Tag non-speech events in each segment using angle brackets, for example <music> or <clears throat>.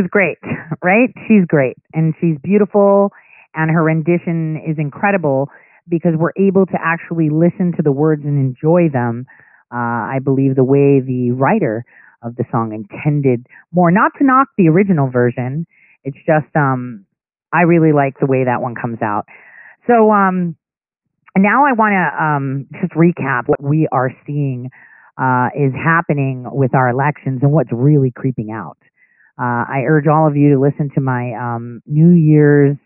Was great, right? She's great and she's beautiful and her rendition is incredible because we're able to actually listen to the words and enjoy them. Uh, I believe the way the writer of the song intended more, not to knock the original version. It's just, um, I really like the way that one comes out. So, um, now I want to, um, just recap what we are seeing, uh, is happening with our elections and what's really creeping out. Uh, I urge all of you to listen to my, um, New Year's,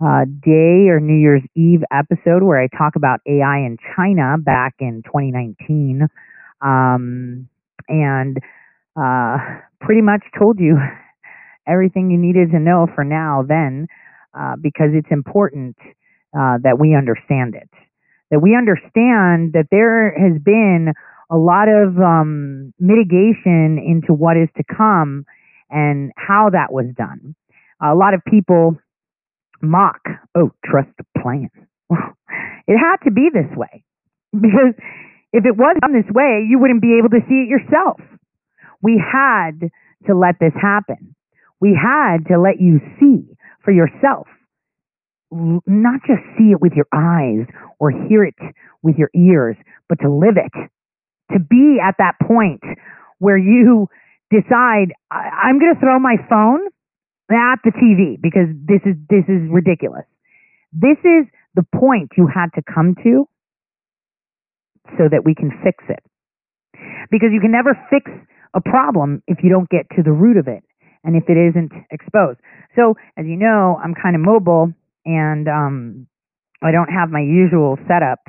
uh, Day or New Year's Eve episode where I talk about AI in China back in 2019. Um, and uh, pretty much told you <laughs> everything you needed to know for now then uh, because it's important uh, that we understand it. That we understand that there has been a lot of um, mitigation into what is to come and how that was done. A lot of people mock, oh, trust the plan. it had to be this way because if it was done this way, you wouldn't be able to see it yourself. We had to let this happen. We had to let you see for yourself, not just see it with your eyes or hear it with your ears, but to live it. To be at that point where you decide, I'm going to throw my phone at the TV because this is this is ridiculous. This is the point you had to come to so that we can fix it. Because you can never fix a problem if you don't get to the root of it and if it isn't exposed. So, as you know, I'm kind of mobile and um, I don't have my usual setup.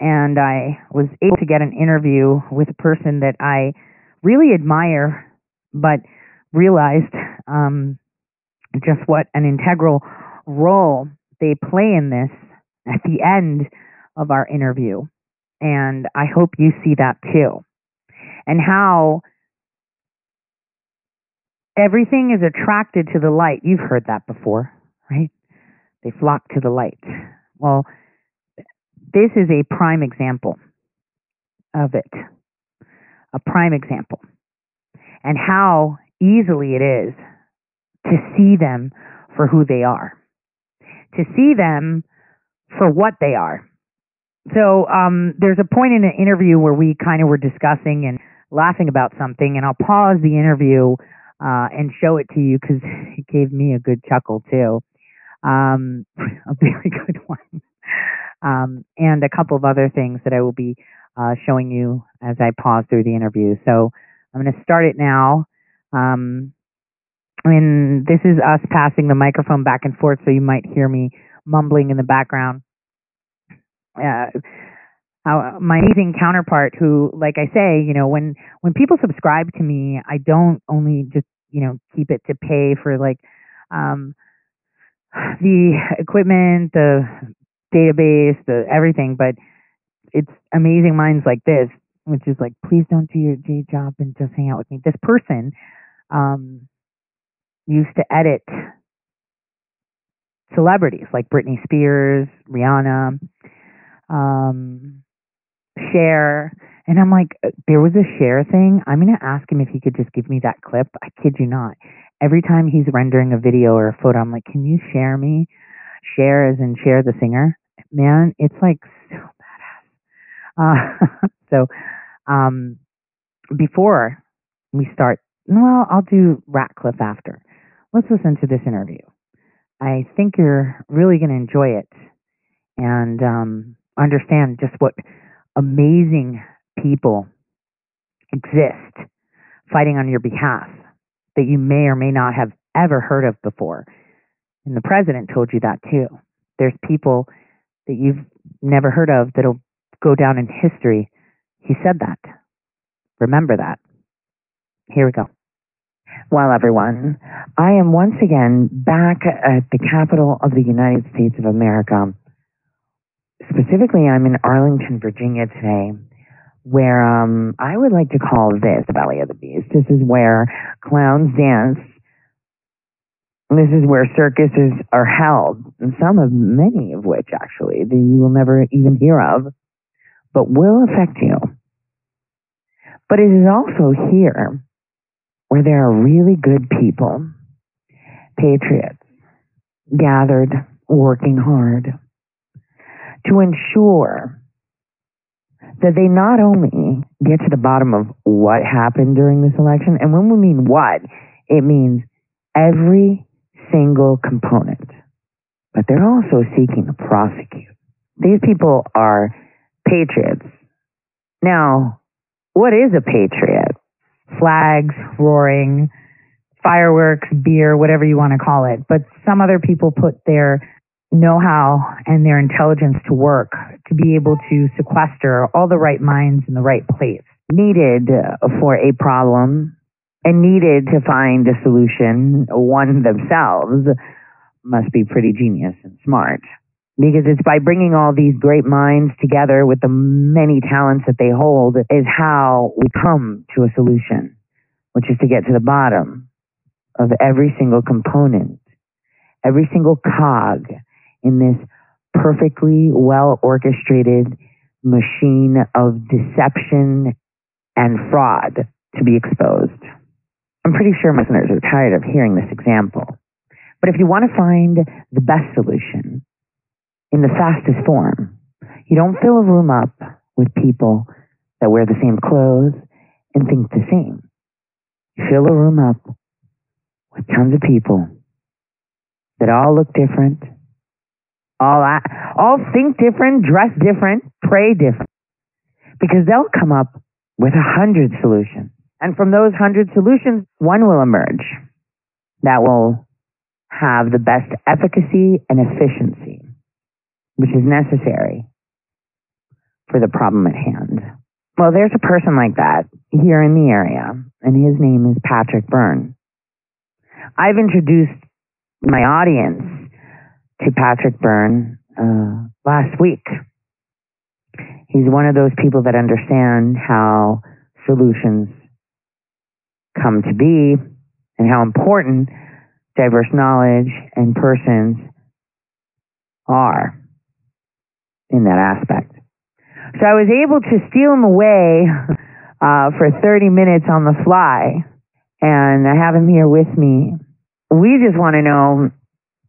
And I was able to get an interview with a person that I really admire, but realized um, just what an integral role they play in this at the end of our interview. And I hope you see that too. And how everything is attracted to the light. You've heard that before, right? They flock to the light. Well, this is a prime example of it. A prime example. And how easily it is to see them for who they are, to see them for what they are. So um, there's a point in an interview where we kind of were discussing and laughing about something, and I'll pause the interview uh, and show it to you because <laughs> it gave me a good chuckle too, um, <laughs> a very good one, um, and a couple of other things that I will be uh, showing you as I pause through the interview. So I'm going to start it now. Um, and this is us passing the microphone back and forth, so you might hear me mumbling in the background. Uh, uh, my amazing counterpart, who, like I say, you know, when when people subscribe to me, I don't only just you know keep it to pay for like um, the equipment, the database, the everything, but it's amazing minds like this, which is like, please don't do your day job and just hang out with me. This person um, used to edit celebrities like Britney Spears, Rihanna, um, Cher. And I'm like, uh, there was a share thing. I'm going to ask him if he could just give me that clip. I kid you not. Every time he's rendering a video or a photo, I'm like, can you share me? Share as in Cher the singer. Man, it's like. Uh, <laughs> so, um, before we start well, I'll do Ratcliffe after. Let's listen to this interview. I think you're really going to enjoy it and um, understand just what amazing people exist fighting on your behalf that you may or may not have ever heard of before. And the president told you that too. There's people that you've never heard of that'll go down in history. He said that. Remember that. Here we go. Well, everyone, I am once again back at the capital of the United States of America. Specifically, I'm in Arlington, Virginia today, where um, I would like to call this the Belly of the Beast. This is where clowns dance. This is where circuses are held, and some of many of which actually that you will never even hear of, but will affect you. But it is also here where there are really good people, patriots, gathered, working hard to ensure that they not only get to the bottom of what happened during this election, and when we mean what, it means every single component, but they're also seeking to prosecute. These people are patriots. Now, what is a patriot? Flags, roaring, fireworks, beer, whatever you want to call it. But some other people put their know how and their intelligence to work to be able to sequester all the right minds in the right place needed for a problem and needed to find a solution, one themselves must be pretty genius and smart. Because it's by bringing all these great minds together with the many talents that they hold is how we come to a solution, which is to get to the bottom of every single component, every single cog in this perfectly well orchestrated machine of deception and fraud to be exposed. I'm pretty sure listeners are tired of hearing this example. But if you want to find the best solution in the fastest form, you don't fill a room up with people that wear the same clothes and think the same. You fill a room up with tons of people that all look different, all all think different, dress different, pray different, because they'll come up with a hundred solutions, and from those hundred solutions, one will emerge that will have the best efficacy and efficiency, which is necessary for the problem at hand. Well, there's a person like that here in the area, and his name is Patrick Byrne. I've introduced my audience to Patrick Byrne uh, last week. He's one of those people that understand how solutions come to be and how important diverse knowledge and persons are in that aspect. So I was able to steal him away <laughs> uh, for 30 minutes on the fly, and I have him here with me we just want to know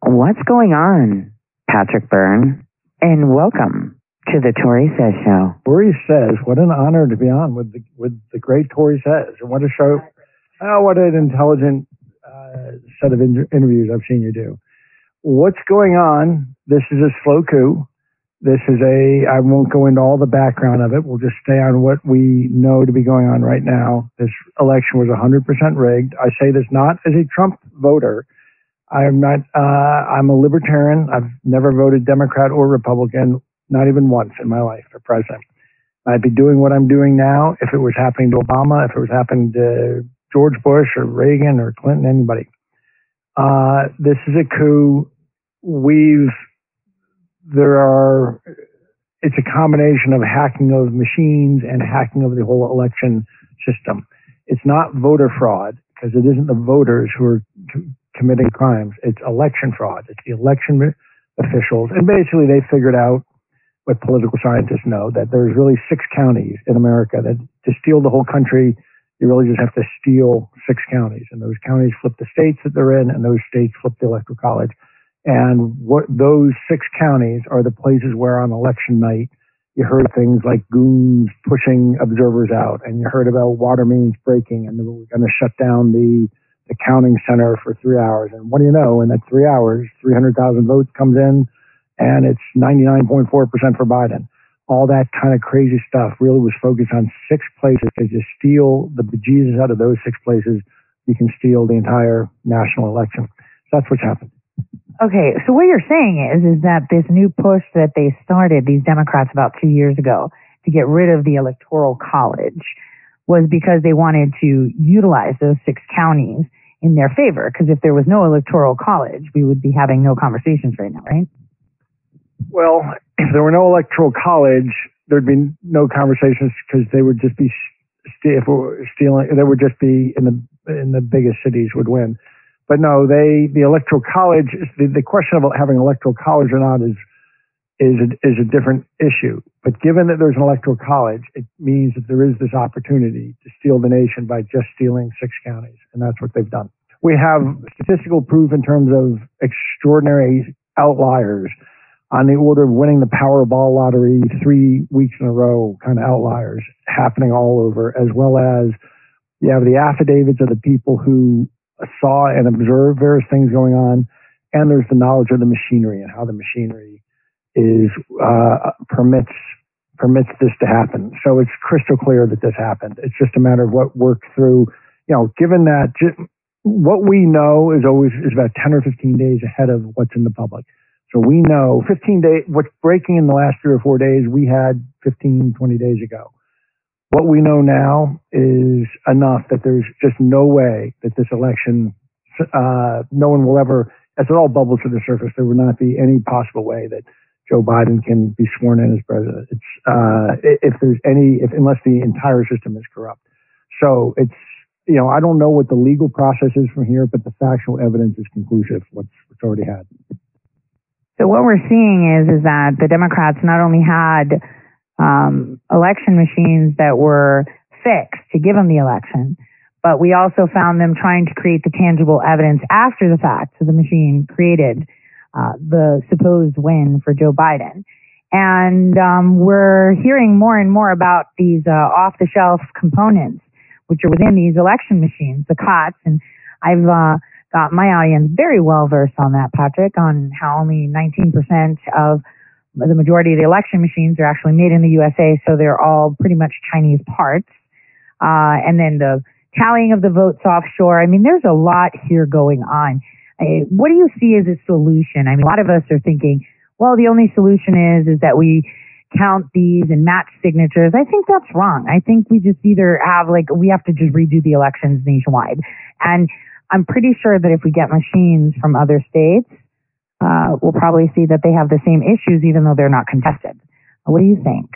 what's going on, Patrick Byrne, and welcome to the Tori Says Show. Tori Says, what an honor to be on with the with the great Tori Says, and what a show! Oh, what an intelligent uh, set of in- interviews I've seen you do. What's going on? This is a slow coup. This is a, I won't go into all the background of it. We'll just stay on what we know to be going on right now. This election was 100% rigged. I say this not as a Trump voter. I am not, uh, I'm a libertarian. I've never voted Democrat or Republican, not even once in my life for president. I'd be doing what I'm doing now if it was happening to Obama, if it was happening to George Bush or Reagan or Clinton, anybody. Uh, this is a coup. We've there are, it's a combination of hacking of machines and hacking of the whole election system. It's not voter fraud because it isn't the voters who are committing crimes. It's election fraud. It's the election officials. And basically they figured out what political scientists know that there's really six counties in America that to steal the whole country, you really just have to steal six counties and those counties flip the states that they're in and those states flip the electoral college. And what those six counties are the places where on election night you heard things like goons pushing observers out, and you heard about water mains breaking, and they were going to shut down the the counting center for three hours. And what do you know? In that three hours, 300,000 votes comes in, and it's 99.4% for Biden. All that kind of crazy stuff really was focused on six places. They just steal the bejesus out of those six places. You can steal the entire national election. So that's what's happened. Okay, so what you're saying is is that this new push that they started, these Democrats about two years ago, to get rid of the electoral college, was because they wanted to utilize those six counties in their favor. Because if there was no electoral college, we would be having no conversations right now, right? Well, if there were no electoral college, there'd be no conversations because they would just be if stealing. They would just be in the in the biggest cities would win. But no, they the electoral college. The, the question about having an electoral college or not is is a, is a different issue. But given that there's an electoral college, it means that there is this opportunity to steal the nation by just stealing six counties, and that's what they've done. We have statistical proof in terms of extraordinary outliers on the order of winning the Powerball lottery three weeks in a row, kind of outliers happening all over, as well as you have the affidavits of the people who saw and observed various things going on, and there's the knowledge of the machinery and how the machinery is uh, permits permits this to happen. So it's crystal clear that this happened. It's just a matter of what worked through. You know, given that what we know is always is about 10 or 15 days ahead of what's in the public. So we know 15 days, what's breaking in the last three or four days, we had 15, 20 days ago. What we know now is enough that there's just no way that this election, uh, no one will ever, as it all bubbles to the surface, there will not be any possible way that Joe Biden can be sworn in as president. It's uh, if there's any, if unless the entire system is corrupt. So it's you know I don't know what the legal process is from here, but the factual evidence is conclusive. What's what's already had. So what we're seeing is is that the Democrats not only had um, election machines that were fixed to give them the election, but we also found them trying to create the tangible evidence after the fact. So the machine created uh, the supposed win for Joe Biden. And um, we're hearing more and more about these uh, off-the-shelf components, which are within these election machines, the COTS. And I've uh, got my audience very well versed on that, Patrick, on how only 19% of the majority of the election machines are actually made in the USA, so they're all pretty much Chinese parts. Uh, and then the tallying of the votes offshore. I mean, there's a lot here going on. What do you see as a solution? I mean, a lot of us are thinking, well, the only solution is is that we count these and match signatures. I think that's wrong. I think we just either have like we have to just redo the elections nationwide. And I'm pretty sure that if we get machines from other states, uh, we'll probably see that they have the same issues even though they're not contested. What do you think?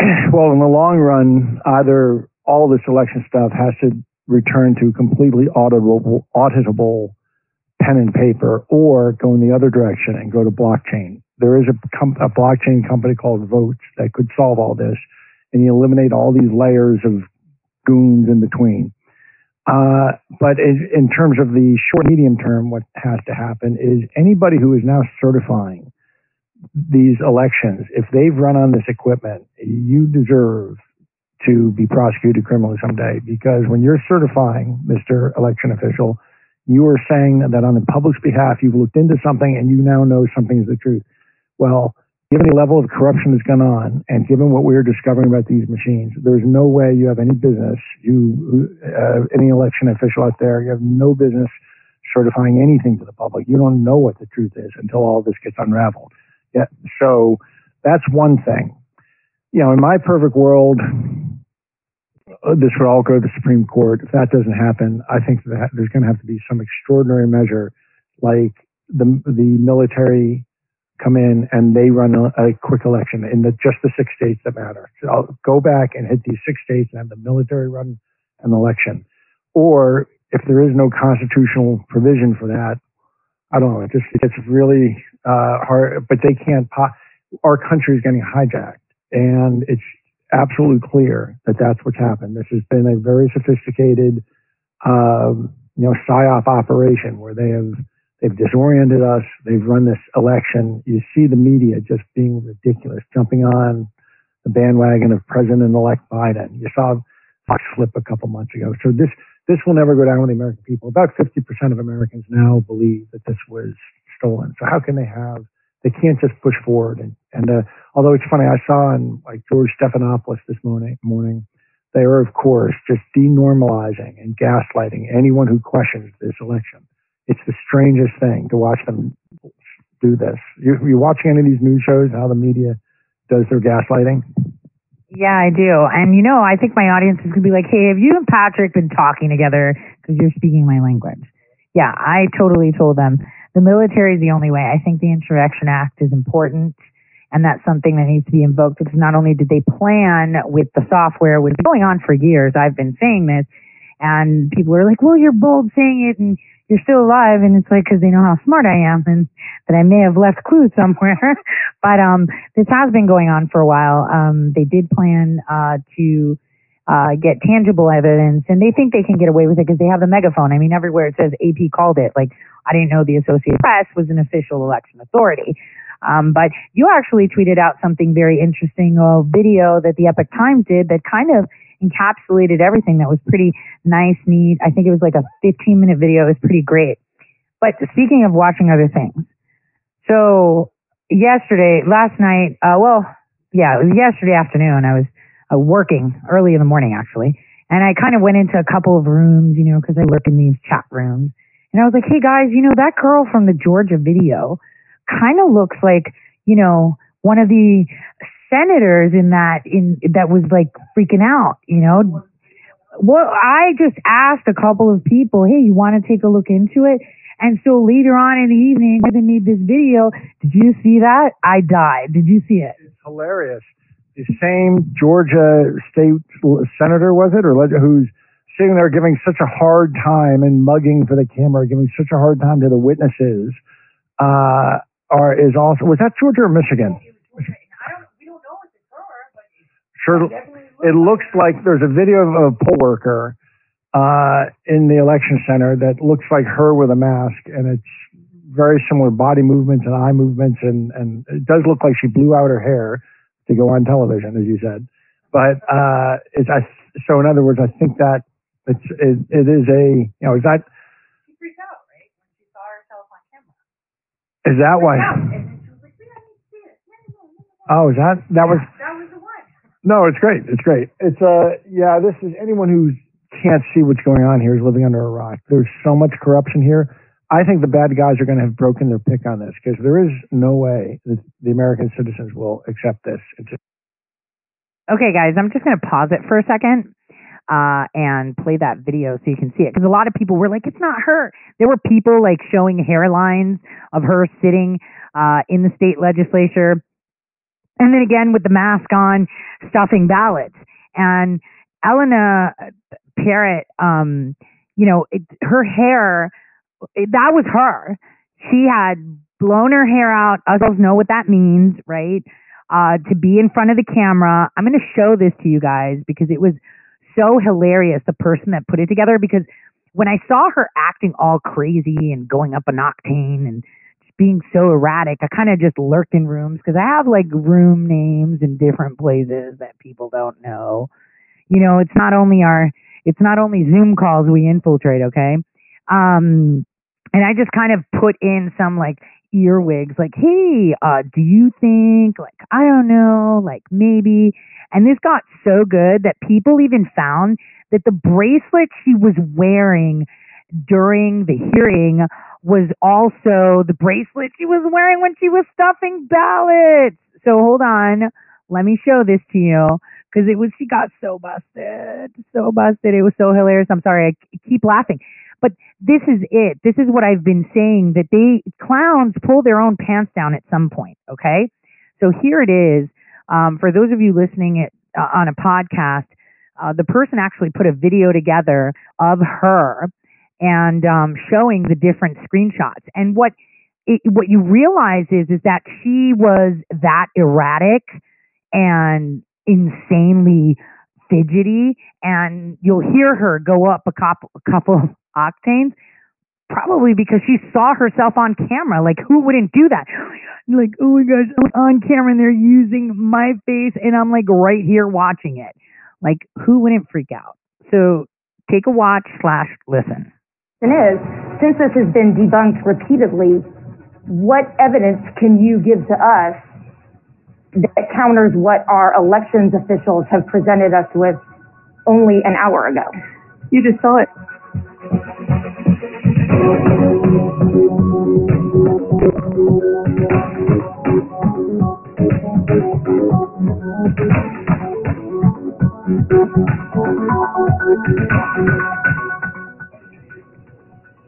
<clears throat> Well, in the long run, either all this election stuff has to return to completely auditable, auditable pen and paper or go in the other direction and go to blockchain. There is a, com- a blockchain company called Voatz that could solve all this and you eliminate all these layers of goons in between. Uh, but in, in terms of the short medium term, what has to happen is anybody who is now certifying these elections, if they've run on this equipment, you deserve to be prosecuted criminally someday because when you're certifying, Mr. Election Official, you are saying that on the public's behalf, you've looked into something and you now know something is the truth. Well, given the level of corruption that's gone on and given what we're discovering about these machines, there's no way you have any business, you, uh, any election official out there, you have no business certifying anything to the public. You don't know what the truth is until all this gets unraveled. Yeah. So that's one thing. You know, in my perfect world, this would all go to the Supreme Court. If that doesn't happen, I think that there's going to have to be some extraordinary measure, like the the military come in and they run a, a quick election in the, just the six states that matter. So I'll go back and hit these six states and have the military run an election. Or if there is no constitutional provision for that, I don't know. It just it's really uh, hard. But they can't. Po- our country is getting hijacked, and it's absolutely clear that that's what's happened. This has been a very sophisticated, um, you know, psyop operation where they have they've disoriented us. They've run this election. You see the media just being ridiculous, jumping on the bandwagon of President-elect Biden. You saw Fox flip a couple months ago. So this this will never go down with the American people. About 50% of Americans now believe that this was stolen. So how can they have they can't just push forward. And, and uh, although it's funny, I saw in like George Stephanopoulos this morning, morning, they are of course just denormalizing and gaslighting anyone who questions this election. It's the strangest thing to watch them do this. You, you watching any of these news shows? How the media does their gaslighting? Yeah, I do. And you know, I think my audience is gonna be like, "Hey, have you and Patrick been talking together? Because you're speaking my language." Yeah, I totally told them the military is the only way. I think the Insurrection Act is important. And that's something that needs to be invoked because not only did they plan with the software, which been going on for years, I've been saying this, and people are like, well, you're bold saying it, and you're still alive. And it's like, cause they know how smart I am and that I may have left clues <laughs> somewhere. but, um, this has been going on for a while. Um, they did plan, uh, to, uh, get tangible evidence and they think they can get away with it because they have the megaphone. I mean, everywhere it says AP called it. Like, I didn't know the Associated Press was an official election authority. Um, but you actually tweeted out something very interesting, a video that the Epoch Times did that kind of encapsulated everything that was pretty nice, neat. I think it was like a 15 minute video. It was pretty great. But speaking of watching other things, so yesterday, last night, uh, well, yeah, it was yesterday afternoon. I was uh, working early in the morning actually. And I kind of went into a couple of rooms, you know, cause I work in these chat rooms. And I was like, hey guys, you know, that girl from the Georgia video kind of looks like, you know, one of the senators in that in that was like freaking out, you know. Well, I just asked a couple of people, hey, you want to take a look into it? And so later on in the evening, they made this video. Did you see that? I died. Did you see it? It's hilarious. The same Georgia state senator was it, or who's sitting there giving such a hard time and mugging for the camera, giving such a hard time to the witnesses, uh, are is also was that Georgia or Michigan? Sure, it looks like there's a video of a poll worker uh, in the election center that looks like her with a mask, and it's very similar body movements and eye movements, and and it does look like she blew out her hair to go on television, as you said. But uh, it's I, so in other words, I think that it's it, it is a you know is that She freaked out, right? When she saw herself on camera. is that why? And then she was like, we don't need to see it. No, no, no, no. Oh, is that that was That was. No, it's great. It's great. It's uh yeah, this is anyone who can't see what's going on here is living under a rock. There's so much corruption here. I think the bad guys are going to have broken their pick on this because there is no way that the American citizens will accept this. It's Okay, guys, I'm just going to pause it for a second uh, and play that video so you can see it. Because a lot of people were like, it's not her. There were people like showing hairlines of her sitting uh, in the state legislature. And then again with the mask on, stuffing ballots. And Elena Parent, um, you know, it, her hair, it, that was her. She had blown her hair out. Us know what that means, right? uh, to be in front of the camera. I'm going to show this to you guys because it was so hilarious, the person that put it together. Because when I saw her acting all crazy and going up an octane and being so erratic, I kind of just lurked in rooms because I have like room names in different places that people don't know. You know, it's not only our, it's not only Zoom calls we infiltrate, okay? Um, and I just kind of put in some like earwigs, like, hey, uh, do you think, like, I don't know, like maybe. And this got so good that people even found that the bracelet she was wearing during the hearing was also the bracelet she was wearing when she was stuffing ballots. So hold on. Let me show this to you because it was, she got so busted, so busted. It was so hilarious. I'm sorry. I keep laughing. But this is it. This is what I've been saying that they clowns pull their own pants down at some point. Okay. So here it is. Um, for those of you listening at, uh, on a podcast, uh, the person actually put a video together of her and um, showing the different screenshots. And what it, what you realize is is that she was that erratic and insanely fidgety, and you'll hear her go up a couple a couple of octanes. Probably because she saw herself on camera. Like, who wouldn't do that? <gasps> Like, oh my gosh, I'm on camera and they're using my face and I'm like right here watching it. Like, who wouldn't freak out? So take a watch slash listen. Is, since this has been debunked repeatedly, what evidence can you give to us that counters what our elections officials have presented us with only an hour ago? You just saw it.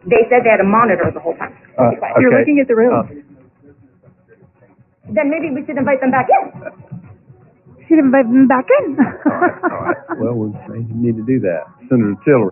They said they had a monitor the whole time. Uh, You're looking at the room. Uh. Then maybe we should invite them back in. Should invite them back in. All right, all right. <laughs> Well, we need to do that. Senator Tillery.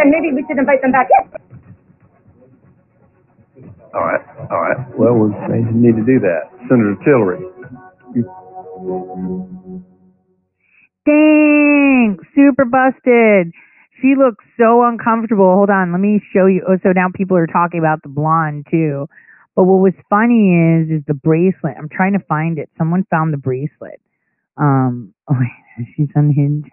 Then maybe we should invite them back in. All right, all right. Well, we may need to do that. Senator Tillery. Dang, super busted. She looks so uncomfortable. Hold on, let me show you. Oh, so now people are talking about the blonde too. But what was funny is, is the bracelet. I'm trying to find it. Someone found the bracelet. Um, <laughs> oh wait, she's unhinged.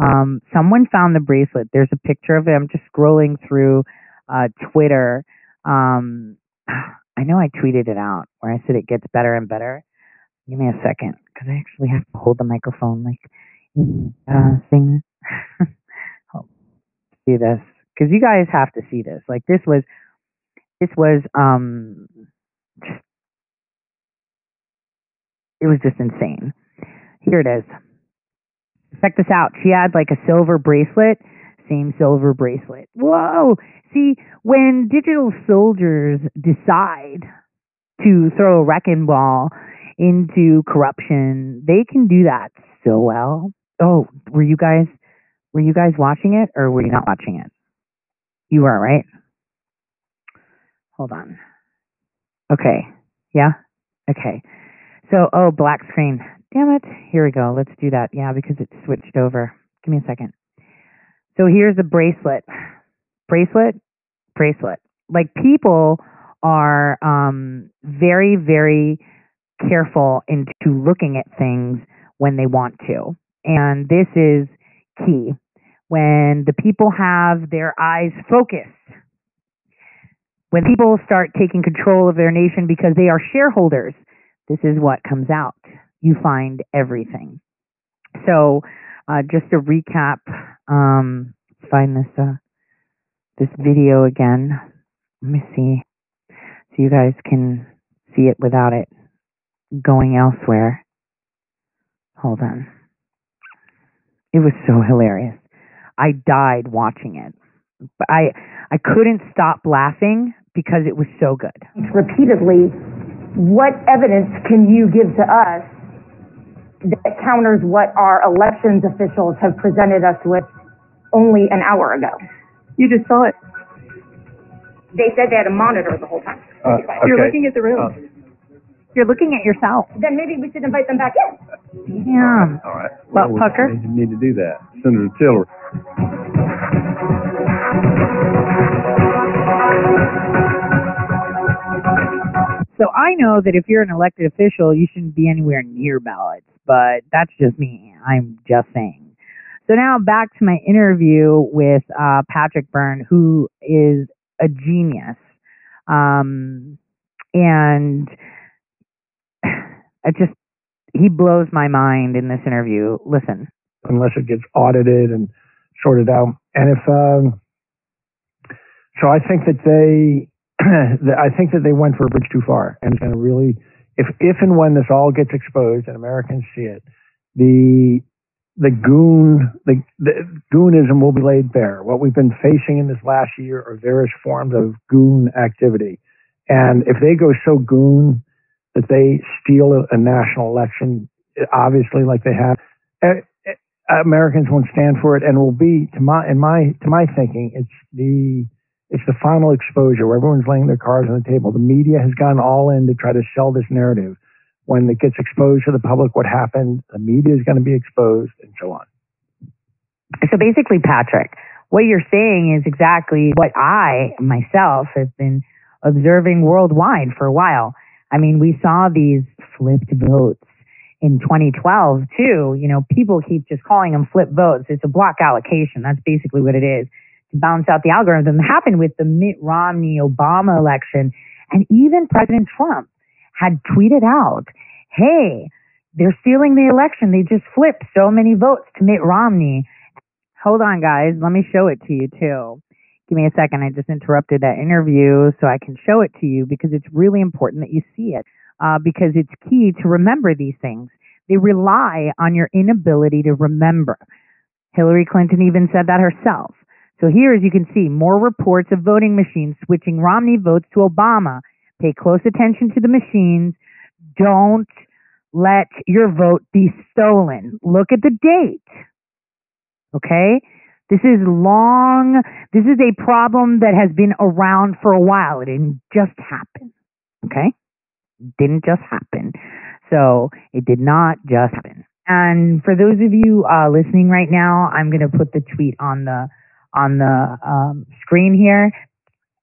Um, someone found the bracelet. There's a picture of it. I'm just scrolling through uh, Twitter. Um, <sighs> I know I tweeted it out where I said it gets better and better. Give me a second, because I actually have to hold the microphone like uh, thing. <laughs> see this, because you guys have to see this. Like this was, this was, um, it was just insane. Here it is. Check this out. She had like a silver bracelet, same silver bracelet. Whoa! See, when digital soldiers decide to throw a wrecking ball into corruption, they can do that so well. Oh, were you guys were you guys watching it or were you not watching it? You were, right? Hold on. Okay. Yeah? Okay. So, oh, black screen. Damn it. Here we go. Let's do that. Yeah, because it switched over. Give me a second. So here's the bracelet. Bracelet, bracelet. Like people are um, very, very careful into looking at things when they want to. And this is key. When the people have their eyes focused, when people start taking control of their nation because they are shareholders, this is what comes out. You find everything. So, uh, just to recap, um, find this uh, this video again. Let me see, so you guys can see it without it going elsewhere. Hold on. It was so hilarious. I died watching it. But I I couldn't stop laughing because it was so good. Repeatedly, what evidence can you give to us that counters what our elections officials have presented us with only an hour ago? You just saw it. They said they had a monitor the whole time. Uh, You're okay. looking at the room. Uh, You're looking at yourself. Then maybe we should invite them back in. Yeah. all right. Well, we Pucker? may need to do that. Senator Tillery. So I know that if you're an elected official, you shouldn't be anywhere near ballots, but that's just me. I'm just saying. So now back to my interview with uh, Patrick Byrne, who is a genius. Um, and <sighs> it just, he blows my mind in this interview. Listen. unless it gets audited and sorted out. And if um, so, I think that they, <clears throat> I think that they went for a bridge too far, and it's going to really, if if and when this all gets exposed and Americans see it, the the goon the, the goonism will be laid bare. What we've been facing in this last year are various forms of goon activity, and if they go so goon that they steal a, a national election, obviously like they have. eh, eh, Americans won't stand for it, and will be to my in my to my thinking, it's the it's the final exposure where everyone's laying their cards on the table. The media has gone all in to try to sell this narrative. When it gets exposed to the public, what happened, the media is going to be exposed, and so on. So basically, Patrick, what you're saying is exactly what I myself have been observing worldwide for a while. I mean, we saw these flipped votes in 2012 too. You know, people keep just calling them flip votes. It's a block allocation. That's basically what it is to balance out the algorithm. It happened with the Mitt Romney Obama election. And even President Trump had tweeted out, hey, they're stealing the election. They just flipped so many votes to Mitt Romney. Hold on, guys. Let me show it to you too. Give me a second. I just interrupted that interview so I can show it to you because it's really important that you see it uh, because it's key to remember these things. They rely on your inability to remember. Hillary Clinton even said that herself. So here, as you can see, more reports of voting machines switching Romney votes to Obama Pay close attention to the machines. Don't let your vote be stolen. Look at the date. Okay? This is long, this is a problem that has been around for a while. It didn't just happen. Okay? Didn't just happen. So it did not just happen. And for those of you uh, listening right now, I'm going to put the tweet on the on the um, screen here.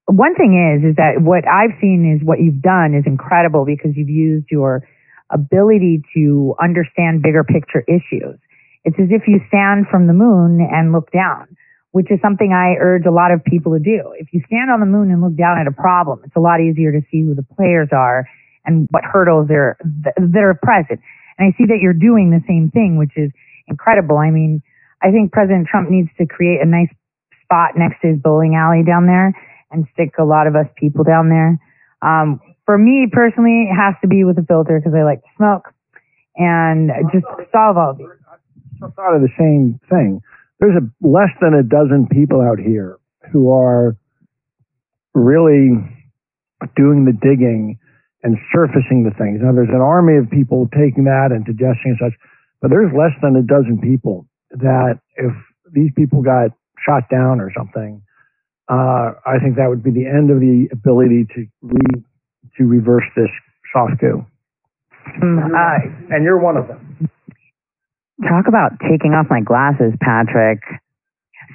One thing is, is that what I've seen is what you've done is incredible because you've used your ability to understand bigger picture issues. It's as if you stand from the moon and look down, which is something I urge a lot of people to do. If you stand on the moon and look down at a problem, it's a lot easier to see who the players are and what hurdles are that are present. And I see that you're doing the same thing, which is incredible. I mean, I think President Trump needs to create a nice spot next to his bowling alley down there and stick a lot of us people down there. Um, for me personally, it has to be with a filter because I like to smoke and just solve all these. I thought of the same thing. There's a less than a dozen people out here who are really doing the digging and surfacing the things. Now, there's an army of people taking that and digesting and such, but there's less than a dozen people that if these people got shot down or something, uh, I think that would be the end of the ability to re, to reverse this soft coup. Mm, uh, and you're one of them. Talk about taking off my glasses, Patrick.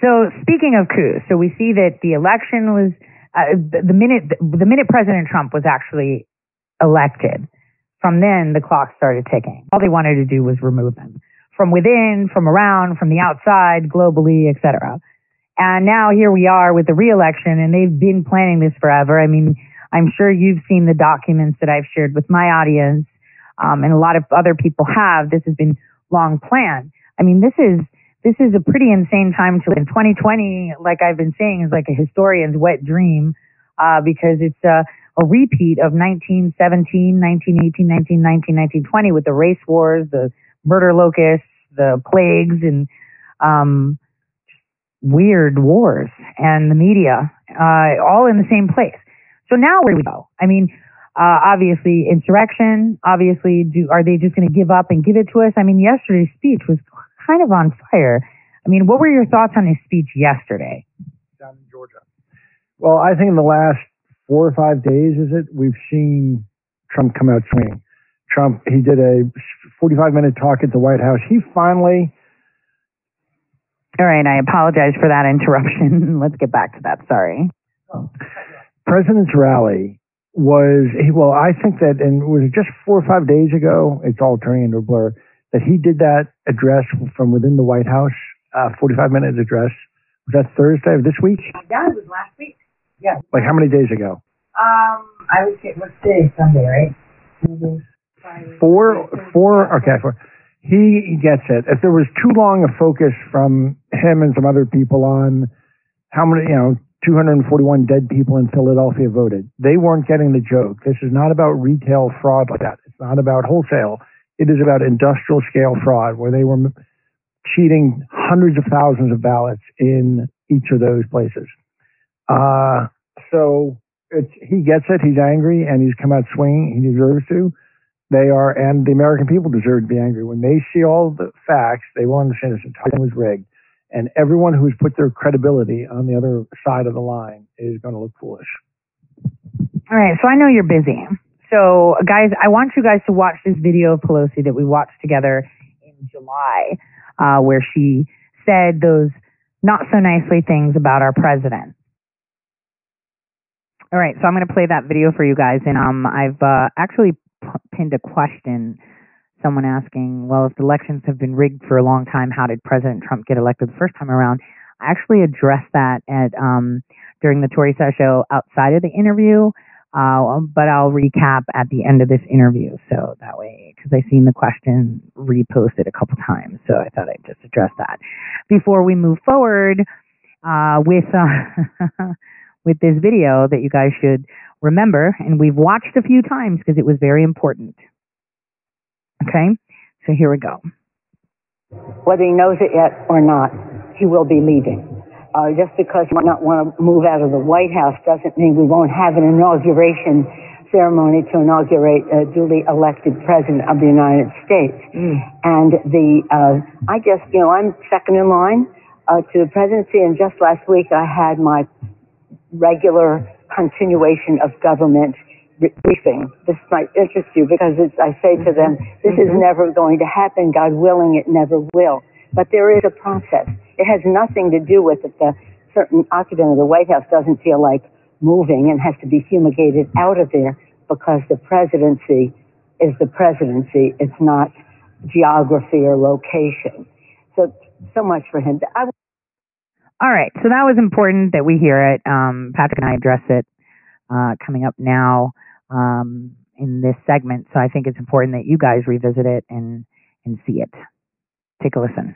So speaking of coups, so we see that the election was uh, the minute the minute President Trump was actually elected. From then, the clock started ticking. All they wanted to do was remove him from within, from around, from the outside, globally, etc. And now here we are with the reelection, and they've been planning this forever. I mean, I'm sure you've seen the documents that I've shared with my audience, um, and a lot of other people have. This has been long planned. I mean, this is this is a pretty insane time to in 2020. Like I've been saying, is like a historian's wet dream uh, because it's a, a repeat of 1917, 1918, 1919, 1920 with the race wars, the murder locusts, the plagues, and um, weird wars, and the media, uh, all in the same place. So now where do we go? I mean, uh, obviously insurrection. Obviously, do are they just going to give up and give it to us? I mean, yesterday's speech was kind of on fire. I mean, what were your thoughts on his speech yesterday? Down in Georgia. Well, I think in the last four or five days, is it, we've seen Trump come out swinging. Trump, he did a 45 minute talk at the White House. He finally. All right, I apologize for that interruption. <laughs> Let's get back to that. Sorry. President's rally was, well, I think that, and was it just four or five days ago? It's all turning into a blur. That he did that address from within the White House, uh, 45 minute address. Was that Thursday of this week? Yeah, it was last week. Yeah. Like how many days ago? Um, I would say, what's today? Sunday, right? Four, four, okay, four. He gets it. If there was too long a focus from him and some other people on how many, you know, 241 dead people in Philadelphia voted, they weren't getting the joke. This is not about retail fraud like that. It's not about wholesale. It is about industrial scale fraud where they were cheating hundreds of thousands of ballots in each of those places. Uh, so he gets it. He's angry and he's come out swinging. He deserves to. They are, and the American people deserve to be angry. When they see all the facts, they will understand this entire thing was rigged. And everyone who's put their credibility on the other side of the line is going to look foolish. All right. So I know you're busy. So guys, I want you guys to watch this video of Pelosi that we watched together in July, uh, where she said those not so nicely things about our president. All right, so I'm going to play that video for you guys, and um, I've uh, actually pinned a question. Someone asking, well, if the elections have been rigged for a long time, how did President Trump get elected the first time around? I actually addressed that at um, during the Tori Says show outside of the interview, uh, but I'll recap at the end of this interview. So that way, because I've seen the question reposted a couple times, so I thought I'd just address that before we move forward uh, with. Uh, <laughs> with this video that you guys should remember, and we've watched a few times because it was very important. Okay, so here we go. Whether he knows it yet or not, he will be leaving. Uh, just because he might not want to move out of the White House doesn't mean we won't have an inauguration ceremony to inaugurate a duly elected president of the United States. And the, uh, I just, you know, I'm second in line uh, to the presidency, and just last week I had my regular continuation of government briefing. This might interest you because it's, I say to them, mm-hmm. this is mm-hmm. never going to happen. God willing, it never will. But there is a process. It has nothing to do with if the certain occupant of the White House doesn't feel like moving and has to be fumigated out of there because the presidency is the presidency. It's not geography or location. So, so much for him. I All right, so that was important that we hear it. Um, Patrick and I address it uh, coming up now um, in this segment. So I think it's important that you guys revisit it and and see it. Take a listen.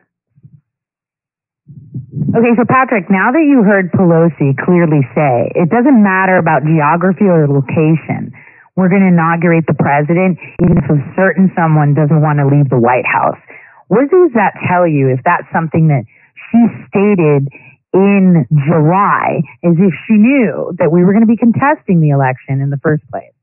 Okay, so Patrick, now that you heard Pelosi clearly say it doesn't matter about geography or location, we're going to inaugurate the president even if a certain someone doesn't want to leave the White House. What does that tell you if that's something that she stated in July as if she knew that we were going to be contesting the election in the first place?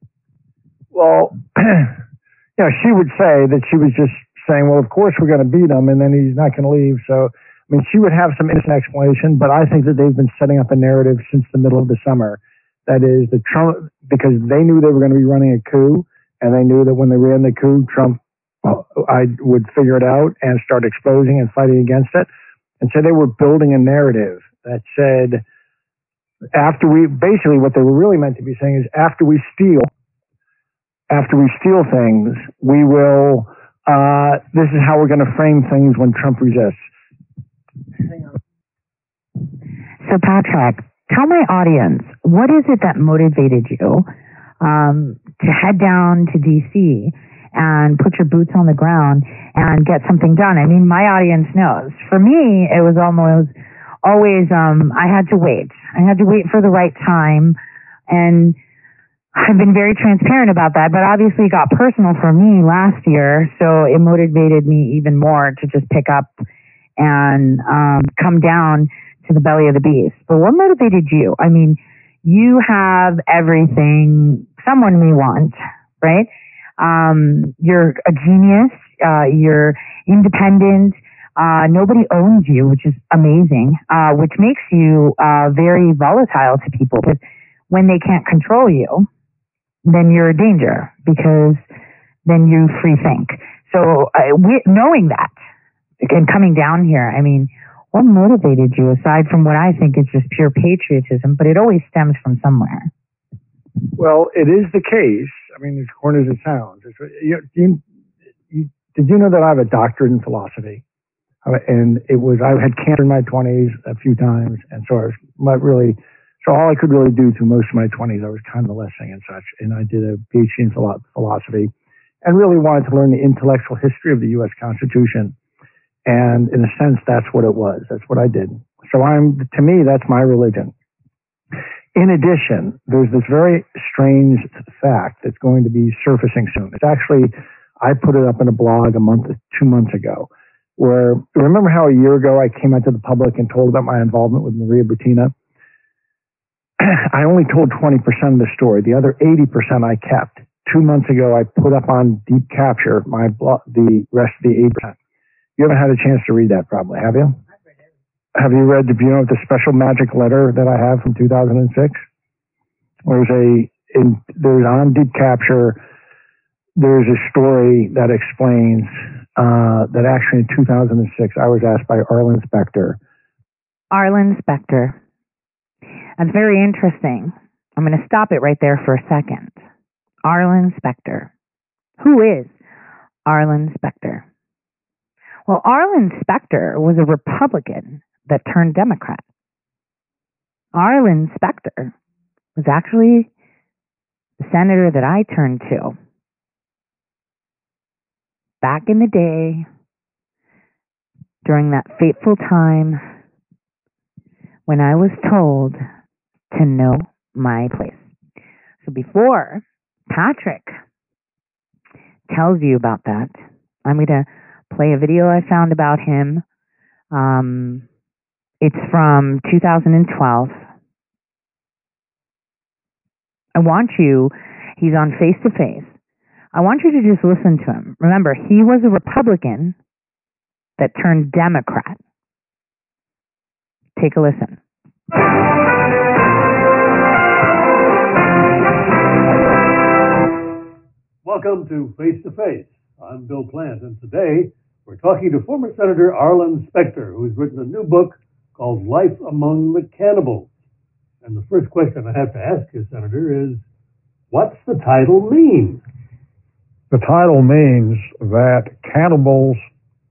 Well, <clears throat> you know, she would say that she was just saying, well, of course we're going to beat him, and then he's not going to leave. So, I mean, she would have some innocent explanation, but I think that they've been setting up a narrative since the middle of the summer. That is, the Trump, because they knew they were going to be running a coup, and they knew that when they ran the coup, Trump uh, I would figure it out and start exposing and fighting against it. And so they were building a narrative that said, after we, basically what they were really meant to be saying is after we steal, after we steal things, we will, uh, this is how we're going to frame things when Trump resists. So, Patrick, tell my audience what is it that motivated you um, to head down to DC and put your boots on the ground and get something done? I mean, my audience knows. For me, it was almost always um, I had to wait. I had to wait for the right time, and I've been very transparent about that. But obviously, it got personal for me last year, so it motivated me even more to just pick up and um, come down to the belly of the beast. But what motivated you? I mean, you have everything someone may want, right? Um, you're a genius. Uh, you're independent. Uh, nobody owns you, which is amazing, uh, which makes you uh, very volatile to people. But when they can't control you, then you're a danger because then you free think. So uh, we, knowing that and coming down here, I mean, what motivated you aside from what I think is just pure patriotism, but it always stems from somewhere. Well, it is the case. I mean, as corny as it sounds, you, you, you, did you know that I have a doctorate in philosophy? Uh, And it was, I had cancer in my 20s a few times. And so I was really, so all I could really do through most of my 20s, I was convalescing and such. And I did a PhD in philosophy and really wanted to learn the intellectual history of the U.S. Constitution. And in a sense, that's what it was. That's what I did. So I'm, to me, that's my religion. In addition, there's this very strange fact that's going to be surfacing soon. It's actually, I put it up in a blog a month, two months ago, where remember how a year ago I came out to the public and told about my involvement with Maria Butina? <clears throat> I only told 20% of the story. The other 80% I kept. Two months ago, I put up on Deep Capture my blog, the rest of the 80%. You haven't had a chance to read that probably, have you? Have you read, do you know the special magic letter that I have from 2006? There's a, in, there's on Deep Capture, there's a story that explains uh, that actually in 2006 I was asked by Arlen Specter. Arlen Specter. That's very interesting. I'm going to stop it right there for a second. Arlen Specter. Who is Arlen Specter? Well, Arlen Specter was a Republican that turned Democrat. Arlen Specter was actually the senator that I turned to back in the day during that fateful time when I was told to know my place. So before Patrick tells you about that, I'm going to play a video I found about him. Um, it's from 2012. I want you, He's on face to face. I want you to just listen to him. Remember, he was a Republican that turned Democrat. Take a listen. Welcome to Face to Face. I'm Bill Plante, and today we're talking to former Senator Arlen Specter, who's written a new book called Life Among the Cannibals. And the first question I have to ask you, Senator, is what's the title mean? The title means that cannibals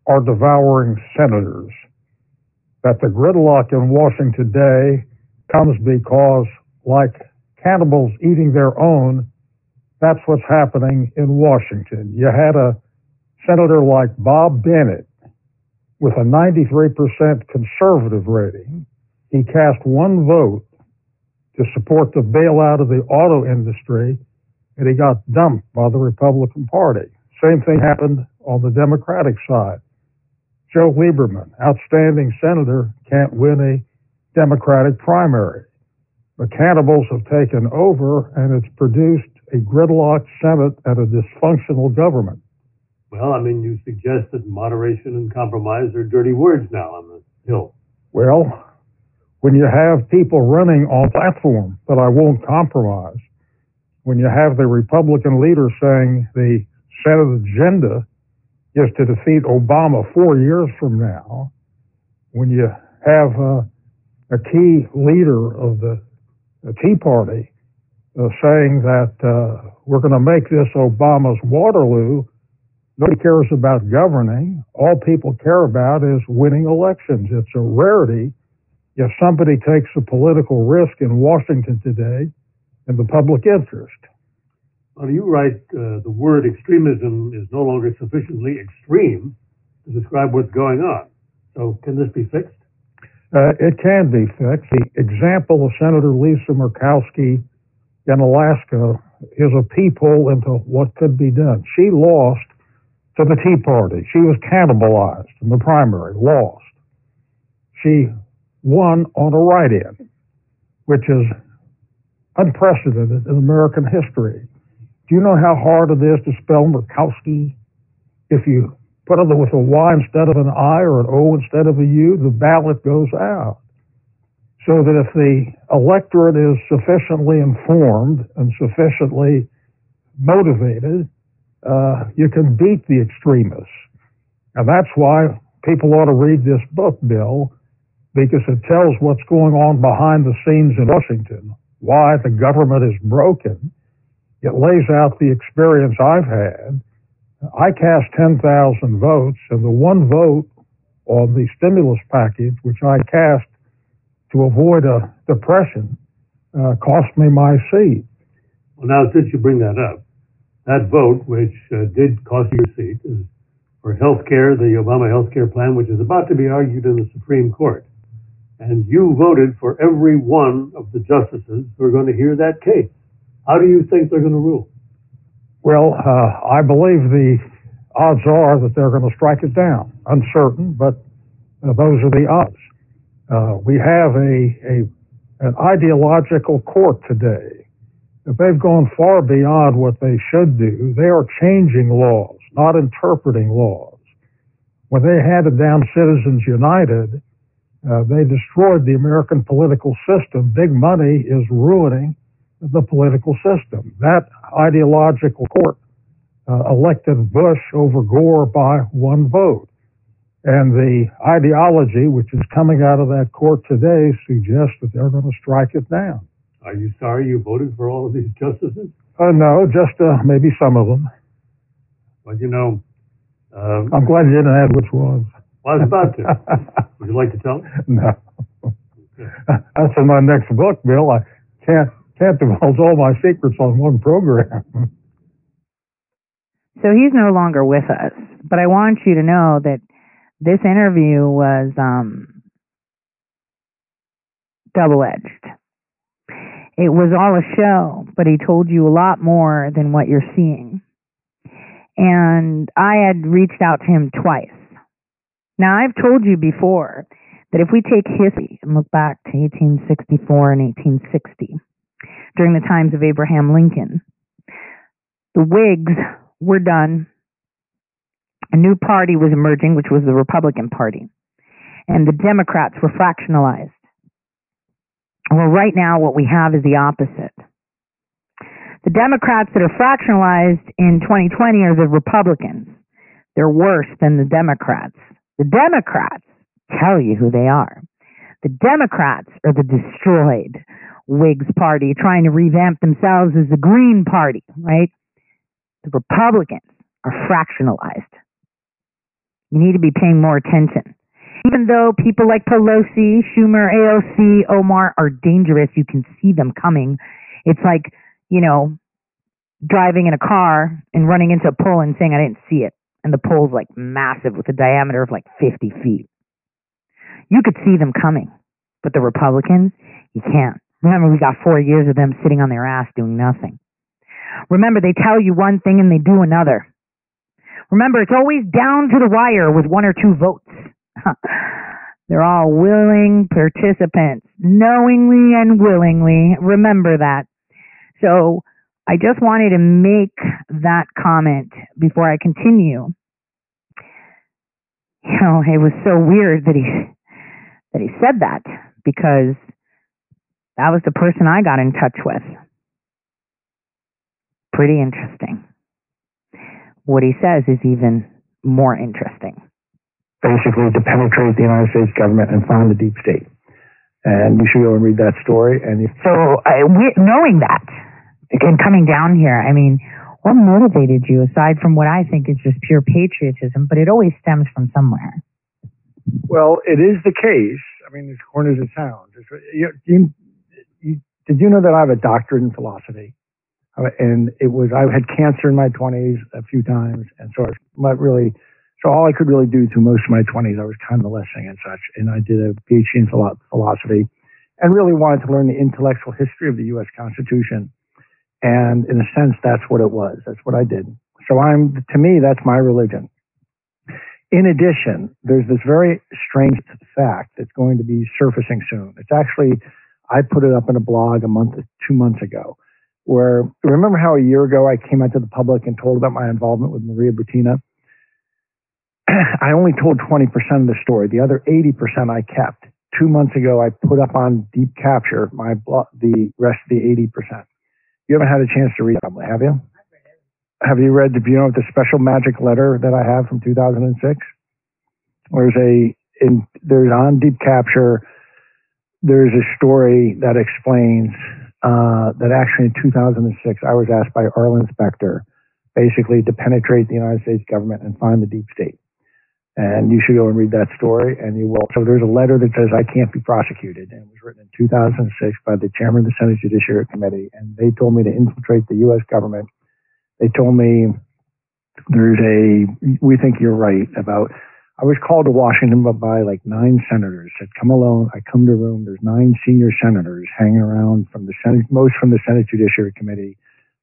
are devouring senators. That the gridlock in Washington today comes because, like cannibals eating their own, that's what's happening in Washington. You had a senator like Bob Bennett with a 93% conservative rating. He cast one vote to support the bailout of the auto industry, and he got dumped by the Republican Party. Same thing happened on the Democratic side. Joe Lieberman, outstanding senator, can't win a Democratic primary. The cannibals have taken over, and it's produced a gridlocked Senate and a dysfunctional government. Well, I mean, you suggest that moderation and compromise are dirty words now on the Hill. Well, when you have people running on platform that I won't compromise, when you have the Republican leader saying the Senate agenda is to defeat Obama four years from now, when you have uh, a key leader of the the Tea Party uh, saying that uh, we're going to make this Obama's Waterloo. Nobody cares about governing. All people care about is winning elections. It's a rarity if somebody takes a political risk in Washington today in the public interest. Well, you write uh, the word extremism is no longer sufficiently extreme to describe what's going on. So, can this be fixed? Uh, it can be fixed. The example of Senator Lisa Murkowski in Alaska is a peephole into what could be done. She lost to the Tea Party. She was cannibalized in the primary, lost. She won on a write-in, which is unprecedented in American history. Do you know how hard it is to spell Murkowski if you put it with a Y instead of an I or an O instead of a U, the ballot goes out. So that if the electorate is sufficiently informed and sufficiently motivated, uh, you can beat the extremists. And that's why people ought to read this book, Bill, because it tells what's going on behind the scenes in Washington, why the government is broken. It lays out the experience I've had I cast 10,000 votes, and the one vote on the stimulus package, which I cast to avoid a depression, uh, cost me my seat. Well, now, since you bring that up, that vote, which uh, did cost you your seat, is for health care, the Obama health care plan, which is about to be argued in the Supreme Court. And you voted for every one of the justices who are going to hear that case. How do you think they're going to rule? Well, uh, I believe the odds are that they're going to strike it down. Uncertain, but uh, those are the odds. Uh, we have a, a an ideological court today. If they've gone far beyond what they should do, they are changing laws, not interpreting laws. When they handed down Citizens United, uh, they destroyed the American political system. Big money is ruining the political system. That ideological court uh, elected Bush over Gore by one vote. And the ideology which is coming out of that court today suggests that they're going to strike it down. Are you sorry you voted for all of these justices? Uh, no, just uh, maybe some of them. Well, you know, um, I'm glad you didn't add which ones. Well, I was about to. <laughs> Would you like to tell? No. That's in my next book, Bill. I can't can't divulge all my secrets on one program. So he's no longer with us. But I want you to know that this interview was um, double edged. It was all a show, but he told you a lot more than what you're seeing. And I had reached out to him twice. Now, I've told you before that if we take history and look back to 1864 and 1860, during the times of Abraham Lincoln, the Whigs were done. A new party was emerging, which was the Republican Party. And the Democrats were fractionalized. Well, right now, what we have is the opposite. The Democrats that are fractionalized in 2020 are the Republicans. They're worse than the Democrats. The Democrats tell you who they are. The Democrats are the destroyed Whigs party trying to revamp themselves as the Green Party, right? The Republicans are fractionalized. You need to be paying more attention. Even though people like Pelosi, Schumer, AOC, Omar are dangerous, you can see them coming. It's like, you know, driving in a car and running into a pole and saying, I didn't see it. And the pole's like massive with a diameter of like 50 feet. You could see them coming. But the Republicans, you can't. Remember, we got four years of them sitting on their ass doing nothing. Remember, they tell you one thing and they do another. Remember, it's always down to the wire with one or two votes. <laughs> They're all willing participants, knowingly and willingly. Remember that. So I just wanted to make that comment before I continue. You know, it was so weird that he that he said that because that was the person I got in touch with. Pretty interesting. What he says is even more interesting. Basically, to penetrate the United States government and find the deep state. And you should go and read that story. And So, uh, we, knowing that and coming down here, I mean, what motivated you aside from what I think is just pure patriotism, but it always stems from somewhere. well, it is the case. I mean, as corny as it sounds. It's, you, you, you, did you know that I have a doctorate in philosophy? Uh, And it was, I had cancer in my 20s a few times. And so I was not really, so all I could really do through most of my 20s, I was convalescing and such. And I did a PhD in philosophy and really wanted to learn the intellectual history of the U.S. Constitution. And in a sense, that's what it was. That's what I did. So I'm, to me, that's my religion. In addition, there's this very strange fact that's going to be surfacing soon. It's actually, I put it up in a blog a month, two months ago, where remember how a year ago I came out to the public and told about my involvement with Maria Butina? <clears throat> I only told 20% of the story. The other 80% I kept. Two months ago, I put up on Deep Capture my the rest of the 80%. You haven't had a chance to read it, have you? Have you read, do you know the special magic letter that I have from 2006? There's a, in, there's on Deep Capture, there's a story that explains uh, that actually in 2006, I was asked by Arlen Specter basically to penetrate the United States government and find the deep state. And you should go and read that story, and you will. So there's a letter that says I can't be prosecuted, and it was written in 2006 by the chairman of the Senate Judiciary Committee, and they told me to infiltrate the U.S. government. They told me there's a. We think you're right about. I was called to Washington by like nine senators. Said come alone. I come to room. There's nine senior senators hanging around from the Senate, most from the Senate Judiciary Committee.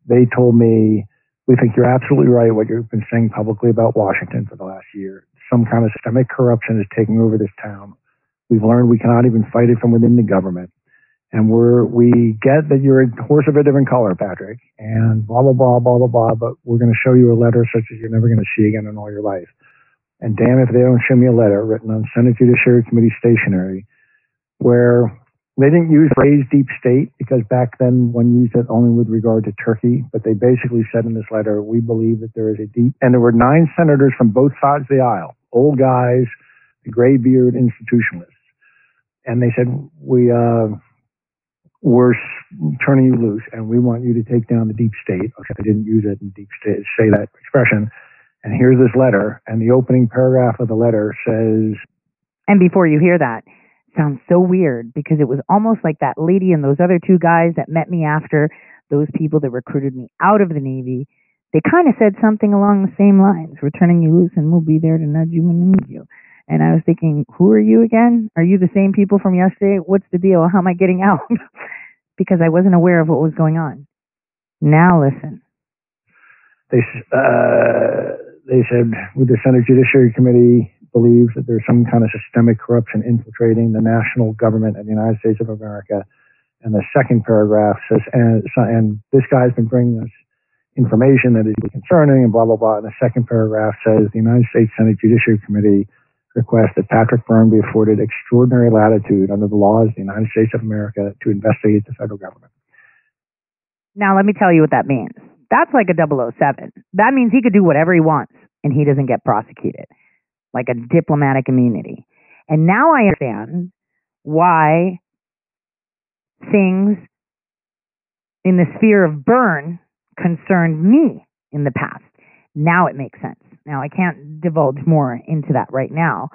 They told me we think you're absolutely right what you've been saying publicly about Washington for the last year. Some kind of systemic corruption is taking over this town. We've learned we cannot even fight it from within the government. And we're, we get that you're a horse of a different color, Patrick, and blah, blah, blah, blah, blah, blah, but we're going to show you a letter such as you're never going to see again in all your life. And damn if they don't show me a letter written on Senate Judiciary Committee stationery where they didn't use the phrase deep state because back then one used it only with regard to Turkey, but they basically said in this letter, we believe that there is a deep, and there were nine senators from both sides of the aisle, old guys, the gray beard institutionalists. And they said, we, uh, we're turning you loose and we want you to take down the deep state. Okay, they didn't use it in deep state, say that expression. And here's this letter, and the opening paragraph of the letter says, And before you hear that, sounds so weird because it was almost like that lady and those other two guys that met me after those people that recruited me out of the Navy. They kind of said something along the same lines. We're turning you loose and we'll be there to nudge you when we need you. And I was thinking, who are you again? Are you the same people from yesterday? What's the deal? How am I getting out? <laughs> because I wasn't aware of what was going on. Now listen. they uh, they said with the Senate Judiciary Committee believes that there's some kind of systemic corruption infiltrating the national government of the United States of America. And the second paragraph says, and, and this guy's been bringing us information that is concerning and blah, blah, blah. And the second paragraph says the United States Senate Judiciary Committee requests that Patrick Byrne be afforded extraordinary latitude under the laws of the United States of America to investigate the federal government. Now, let me tell you what that means. That's like a 007. That means he could do whatever he wants and he doesn't get prosecuted, like a diplomatic immunity. And now I understand why things in the sphere of Byrne concerned me in the past. Now it makes sense. Now I can't divulge more into that right now,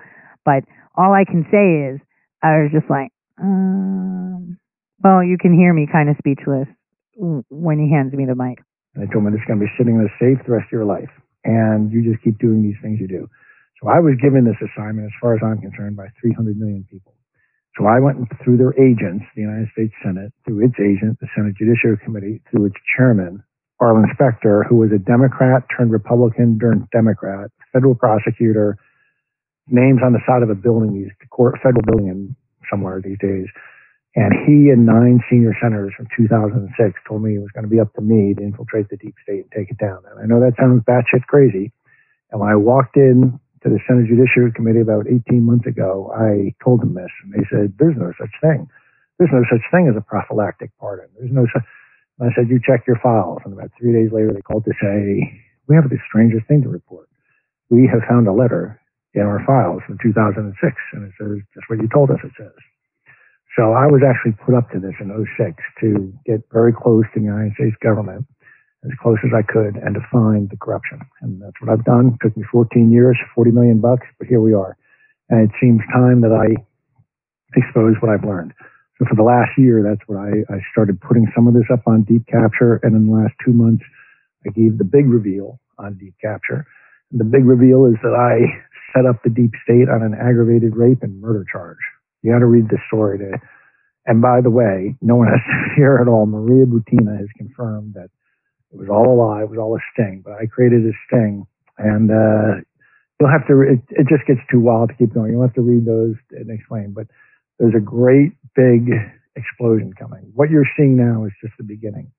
but all I can say is I was just like, um, well, you can hear me kind of speechless when he hands me the mic. And I told him it's going to be sitting in the safe the rest of your life, and you just keep doing these things you do. So I was given this assignment, as far as I'm concerned, by 300 million people. So I went through their agents, the United States Senate, through its agent, the Senate Judiciary Committee, through its chairman, Arlen Specter, who was a Democrat turned Republican turned Democrat, federal prosecutor, names on the side of a building, these court, federal building in somewhere these days. And he and nine senior senators from 2006 told me it was going to be up to me to infiltrate the deep state and take it down. And I know that sounds batshit crazy. And when I walked in to the Senate Judiciary Committee about 18 months ago, I told them this, and they said, "There's no such thing. There's no such thing as a prophylactic pardon. There's no such." And I said, "You check your files." And about three days later, they called to say, "We have the strangest thing to report. We have found a letter in our files from 2006, and it says just what you told us it says." So I was actually put up to this in 06 to get very close to the United States government as close as I could and to find the corruption. And that's what I've done. It took me 14 years, 40 million bucks, but here we are. And it seems time that I expose what I've learned. So for the last year, that's what I, I started putting some of this up on Deep Capture. And in the last two months, I gave the big reveal on Deep Capture. And the big reveal is that I set up the deep state on an aggravated rape and murder charge. You got to read the story to, and by the way, no one has to <laughs> fear at all. Maria Butina has confirmed that it was all a lie. It was all a sting. But I created a sting, and uh, you'll have to. It, it just gets too wild to keep going. You'll have to read those and explain. But there's a great big explosion coming. What you're seeing now is just the beginning,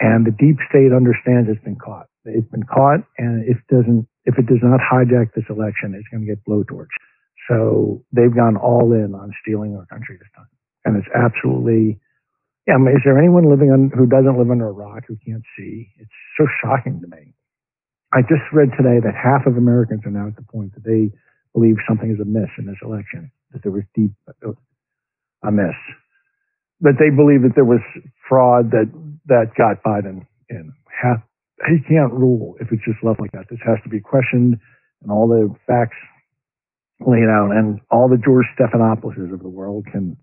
and the deep state understands it's been caught. It's been caught, and if doesn't, if it does not hijack this election, it's going to get blowtorched. So they've gone all in on stealing our country this time, and it's absolutely yeah, I mean, is there anyone living on who doesn't live under a rock who can't see? It's so shocking to me. I just read today that half of Americans are now at the point that they believe something is amiss in this election, that there was deep uh, amiss, that they believe that there was fraud that that got Biden in. Half he can't rule if it's just left like that. This has to be questioned and all the facts laid out, and all the George Stephanopoulos of the world can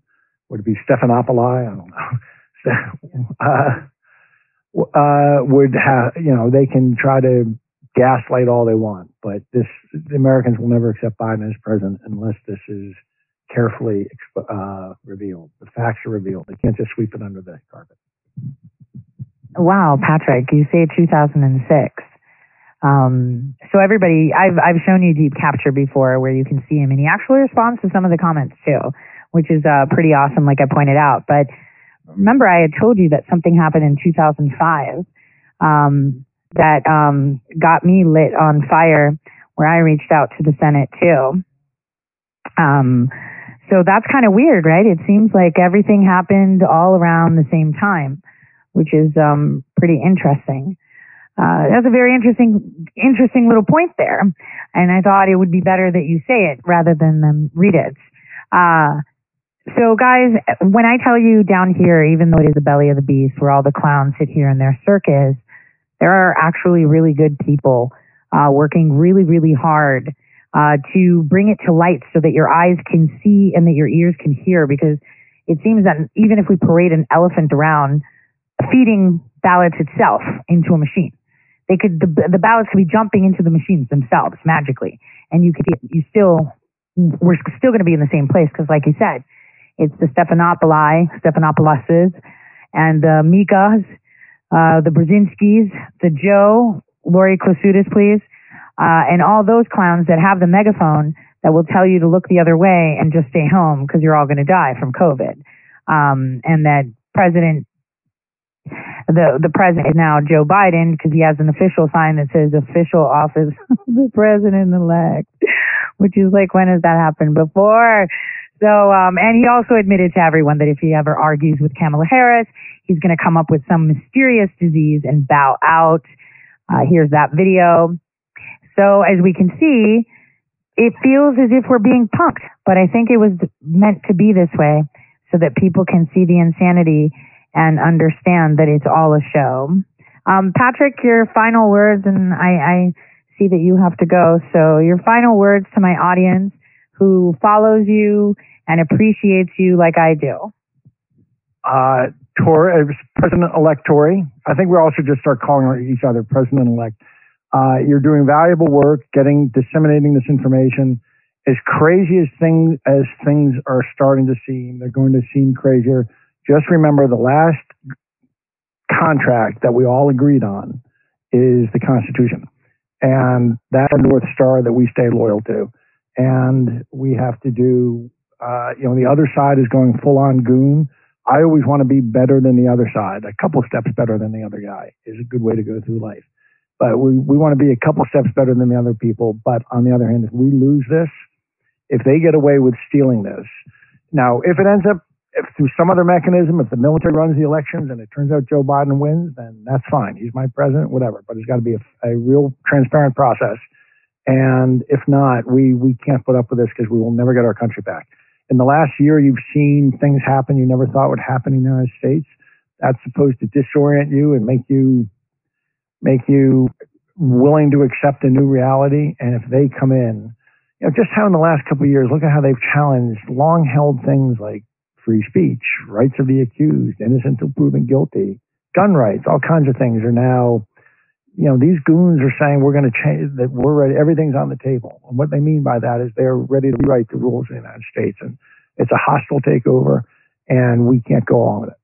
would it be Stephanopoli? I don't know. <laughs> uh, uh, would have, you know, they can try to gaslight all they want, but this, the Americans will never accept Biden as president unless this is carefully uh, revealed. The facts are revealed. They can't just sweep it under the carpet. Wow, Patrick, you say 2006. Um, so everybody, I've I've shown you Deep Capture before, where you can see him, and he actually responds to some of the comments too which is uh, pretty awesome, like I pointed out. But remember, I had told you that something happened in 2005 um, that um, got me lit on fire, where I reached out to the Senate too. Um, so that's kind of weird, right? It seems like everything happened all around the same time, which is um, pretty interesting. Uh, that's a very interesting, interesting little point there, and I thought it would be better that you say it rather than them read it. Uh, so, guys, when I tell you down here, even though it is the belly of the beast where all the clowns sit here in their circus, there are actually really good people uh, working really, really hard uh, to bring it to light so that your eyes can see and that your ears can hear. Because it seems that even if we parade an elephant around, feeding ballots itself into a machine, they could the, the ballots could be jumping into the machines themselves magically, and you could you still we're still going to be in the same place because, like you said it's the Stephanopoli, Stephanopoulos, and the Mikas, uh, the Brzezinskis, the Joe, Lori Klausutis, please, uh, and all those clowns that have the megaphone that will tell you to look the other way and just stay home because you're all going to die from COVID. Um, and that President the the president is now Joe Biden because he has an official sign that says official office <laughs> of the president elect, which is like when has that happened before? So, um, and he also admitted to everyone that if he ever argues with Kamala Harris, he's going to come up with some mysterious disease and bow out. Uh, here's that video. So as we can see, it feels as if we're being punked, but I think it was meant to be this way so that people can see the insanity and understand that it's all a show. Um, Patrick, your final words, and I, I see that you have to go. So your final words to my audience who follows you and appreciates you like I do. Uh, Tor, uh, President-elect Tori. I think we all should just start calling each other President-elect. Uh, you're doing valuable work, getting disseminating this information. As crazy as things as things are starting to seem, they're going to seem crazier. Just remember the last contract that we all agreed on is the Constitution, and that's our north star that we stay loyal to. And we have to do. Uh, you know, the other side is going full on goon I always want to be better than the other side. A couple steps better than the other guy is a good way to go through life. But we, we want to be a couple steps better than the other people. But on the other hand, if we lose this, if they get away with stealing this, now, if it ends up if through some other mechanism, if the military runs the elections and it turns out Joe Biden wins, then that's fine. He's my president, whatever. But it's got to be a, a real transparent process. And if not, we, we can't put up with this because we will never get our country back in the last year you've seen things happen you never thought would happen in the United States. That's supposed to disorient you and make you make you willing to accept a new reality. And if they come in, you know, just how in the last couple of years, look at how they've challenged long held things like free speech, rights of the accused, innocent until proven guilty, gun rights, all kinds of things are now you know, these goons are saying we're going to change that we're ready. Everything's on the table. And what they mean by that is they're ready to rewrite the rules in the United States. And it's a hostile takeover and we can't go on with it.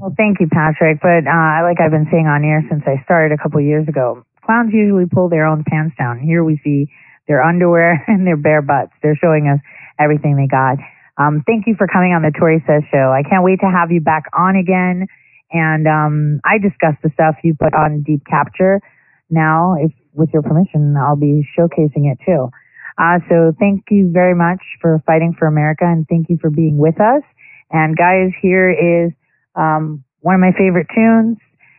Well, thank you, Patrick. But, uh, like I've been saying on air since I started a couple of years ago, clowns usually pull their own pants down. Here we see their underwear <laughs> and their bare butts. They're showing us everything they got. Um, thank you for coming on the Tori Says show. I can't wait to have you back on again. And um, I discussed the stuff you put on Deep Capture. Now, if with your permission, I'll be showcasing it too. Uh, so thank you very much for fighting for America, and thank you for being with us. And guys, here is um, one of my favorite tunes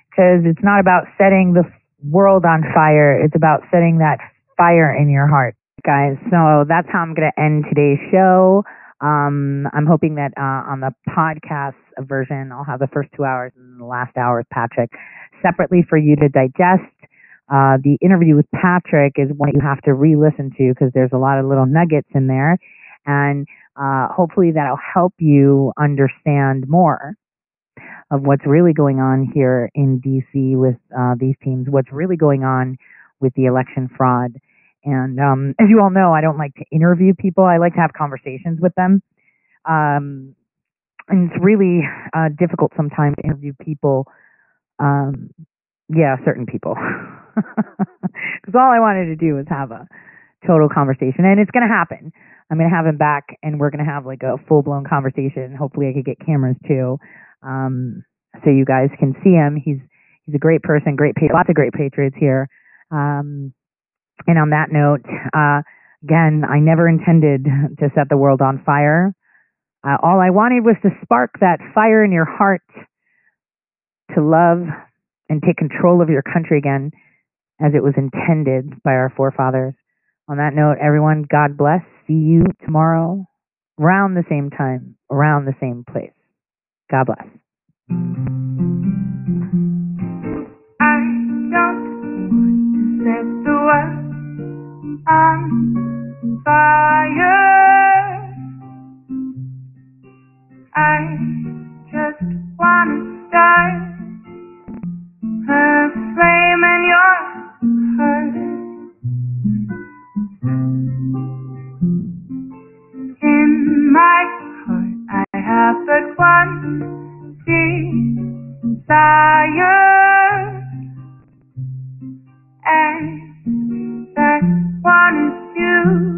because it's not about setting the world on fire; it's about setting that fire in your heart, guys. So that's how I'm going to end today's show. Um, I'm hoping that uh, on the podcast version, I'll have the first two hours and the last hour with Patrick separately for you to digest. Uh, the interview with Patrick is one you have to re-listen to because there's a lot of little nuggets in there, and uh, hopefully that'll help you understand more of what's really going on here in DC with uh, these teams, what's really going on with the election fraud and um, as you all know, I don't like to interview people. I like to have conversations with them. Um, and it's really uh, difficult sometimes to interview people. Um, yeah, certain people. <laughs> Because all I wanted to do was have a total conversation, and it's going to happen. I'm going to have him back, and we're going to have like a full blown conversation. Hopefully, I could get cameras too, um, so you guys can see him. He's he's a great person, great lots of great patriots here. Um, and on that note, uh, again, I never intended to set the world on fire. Uh, all I wanted was to spark that fire in your heart to love and take control of your country again as it was intended by our forefathers. On that note, everyone, God bless. See you tomorrow around the same time, around the same place. God bless. I don't set the world on fire. I just wanna start a flame in your heart. In my heart, I have but one desire. And confused.